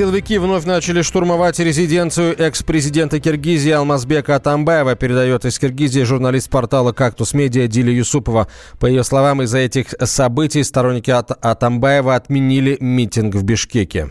Силовики вновь начали штурмовать резиденцию экс-президента Киргизии Алмазбека Атамбаева, передает из Киргизии журналист портала «Кактус Медиа» Диля Юсупова. По ее словам, из-за этих событий сторонники Атамбаева отменили митинг в Бишкеке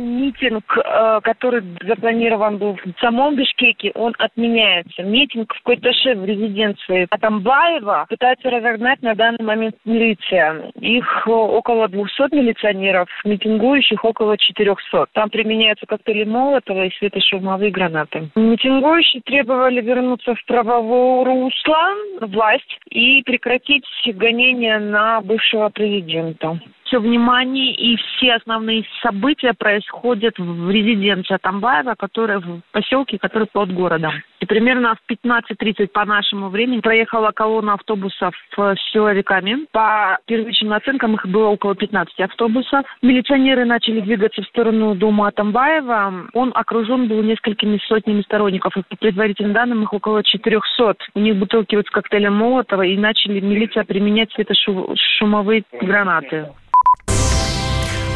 митинг, э, который запланирован был в самом Бишкеке, он отменяется. Митинг в Койташе, в резиденции Атамбаева, пытается разогнать на данный момент милиция. Их около 200 милиционеров, митингующих около 400. Там применяются коктейли Молотова и светошумовые гранаты. Митингующие требовали вернуться в правовое русло, власть, и прекратить гонения на бывшего президента все внимание и все основные события происходят в резиденции Атамбаева, которая в поселке, который под городом. И примерно в 15.30 по нашему времени проехала колонна автобусов с силовиками. По первичным оценкам их было около 15 автобусов. Милиционеры начали двигаться в сторону дома Атамбаева. Он окружен был несколькими сотнями сторонников. И по предварительным данным их около 400. У них бутылки вот с коктейлем Молотова и начали милиция применять светошумовые гранаты.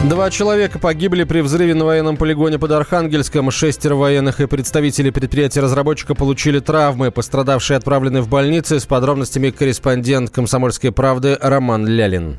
Два человека погибли при взрыве на военном полигоне под Архангельском. Шестеро военных и представители предприятия-разработчика получили травмы. Пострадавшие отправлены в больницы. С подробностями корреспондент «Комсомольской правды» Роман Лялин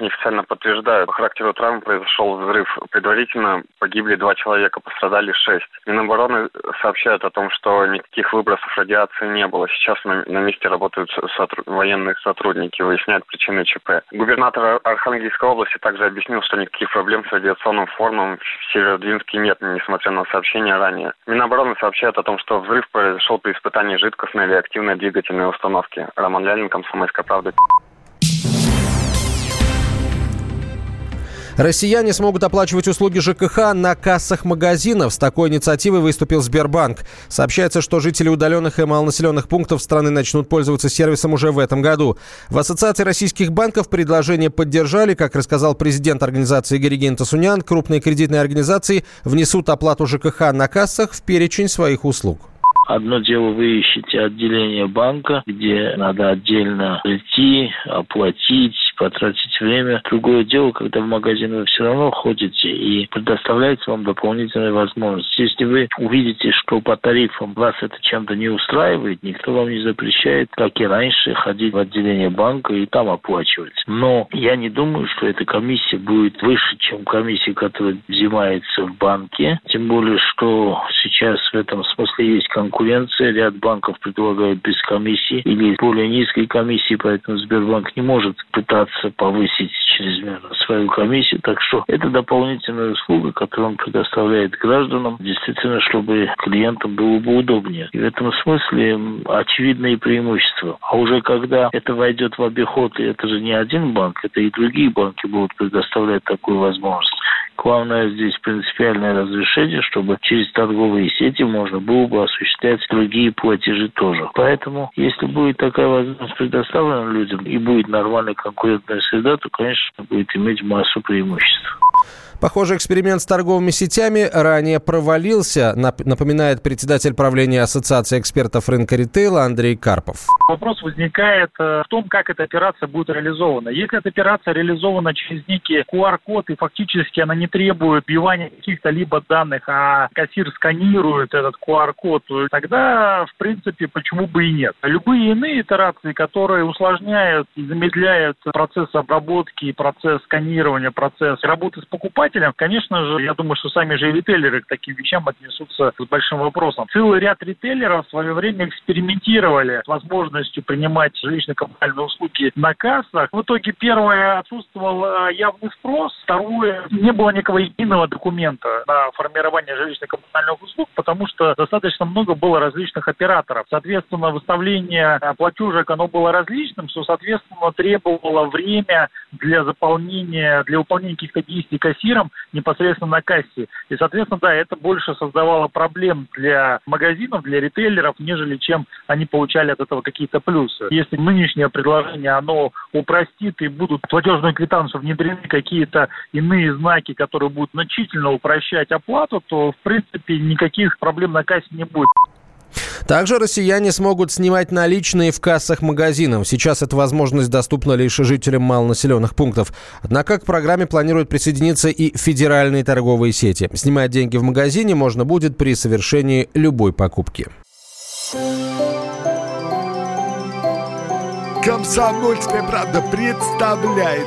неофициально подтверждают. По характеру травм произошел взрыв. Предварительно погибли два человека, пострадали шесть. Минобороны сообщают о том, что никаких выбросов радиации не было. Сейчас на, на месте работают сотру- военные сотрудники, выясняют причины ЧП. Губернатор Архангельской области также объяснил, что никаких проблем с радиационным фоном в Северодвинске нет, несмотря на сообщения ранее. Минобороны сообщает о том, что взрыв произошел при испытании жидкостной реактивной двигательной установки. Роман Лялин, Комсомольская правда. Россияне смогут оплачивать услуги ЖКХ на кассах магазинов. С такой инициативой выступил Сбербанк. Сообщается, что жители удаленных и малонаселенных пунктов страны начнут пользоваться сервисом уже в этом году. В Ассоциации российских банков предложение поддержали. Как рассказал президент организации Игорь Гентасунян, крупные кредитные организации внесут оплату ЖКХ на кассах в перечень своих услуг. Одно дело вы ищете отделение банка, где надо отдельно прийти, оплатить, потратить время. Другое дело, когда в магазин вы все равно ходите и предоставляется вам дополнительная возможность. Если вы увидите, что по тарифам вас это чем-то не устраивает, никто вам не запрещает, как и раньше, ходить в отделение банка и там оплачивать. Но я не думаю, что эта комиссия будет выше, чем комиссия, которая взимается в банке. Тем более, что сейчас в этом смысле есть конкуренция. Ряд банков предлагают без комиссии или более низкой комиссии, поэтому Сбербанк не может пытаться повысить чрезмерно свою комиссию. Так что это дополнительная услуга, которую он предоставляет гражданам, действительно, чтобы клиентам было бы удобнее. И в этом смысле очевидные преимущества. А уже когда это войдет в обиход, и это же не один банк, это и другие банки будут предоставлять такую возможность. Главное здесь принципиальное разрешение, чтобы через торговые сети можно было бы осуществлять другие платежи тоже. Поэтому, если будет такая возможность предоставлена людям и будет нормальная конкурентная среда, то, конечно, будет иметь массу преимуществ. Похоже, эксперимент с торговыми сетями ранее провалился, напоминает председатель правления Ассоциации экспертов рынка ритейла Андрей Карпов. Вопрос возникает э, в том, как эта операция будет реализована. Если эта операция реализована через некий QR-код, и фактически она не требует вбивания каких-то либо данных, а кассир сканирует этот QR-код, тогда, в принципе, почему бы и нет. Любые иные итерации, которые усложняют и замедляют процесс обработки, процесс сканирования, процесс работы с покупателем, конечно же, я думаю, что сами же ритейлеры к таким вещам отнесутся с большим вопросом. Целый ряд ритейлеров в свое время экспериментировали с возможностью принимать жилищно-коммунальные услуги на кассах. В итоге первое отсутствовал э, явный спрос, второе не было никакого единого документа на формирование жилищно-коммунальных услуг, потому что достаточно много было различных операторов. Соответственно, выставление платежек, оно было различным, что, соответственно, требовало время для заполнения, для выполнения каких-то действий кассира товаром непосредственно на кассе. И, соответственно, да, это больше создавало проблем для магазинов, для ритейлеров, нежели чем они получали от этого какие-то плюсы. Если нынешнее предложение, оно упростит и будут в платежную квитанцию внедрены какие-то иные знаки, которые будут значительно упрощать оплату, то, в принципе, никаких проблем на кассе не будет. Также россияне смогут снимать наличные в кассах магазинов. Сейчас эта возможность доступна лишь жителям малонаселенных пунктов. Однако к программе планируют присоединиться и федеральные торговые сети. Снимать деньги в магазине можно будет при совершении любой покупки. Комсомольская правда представляет.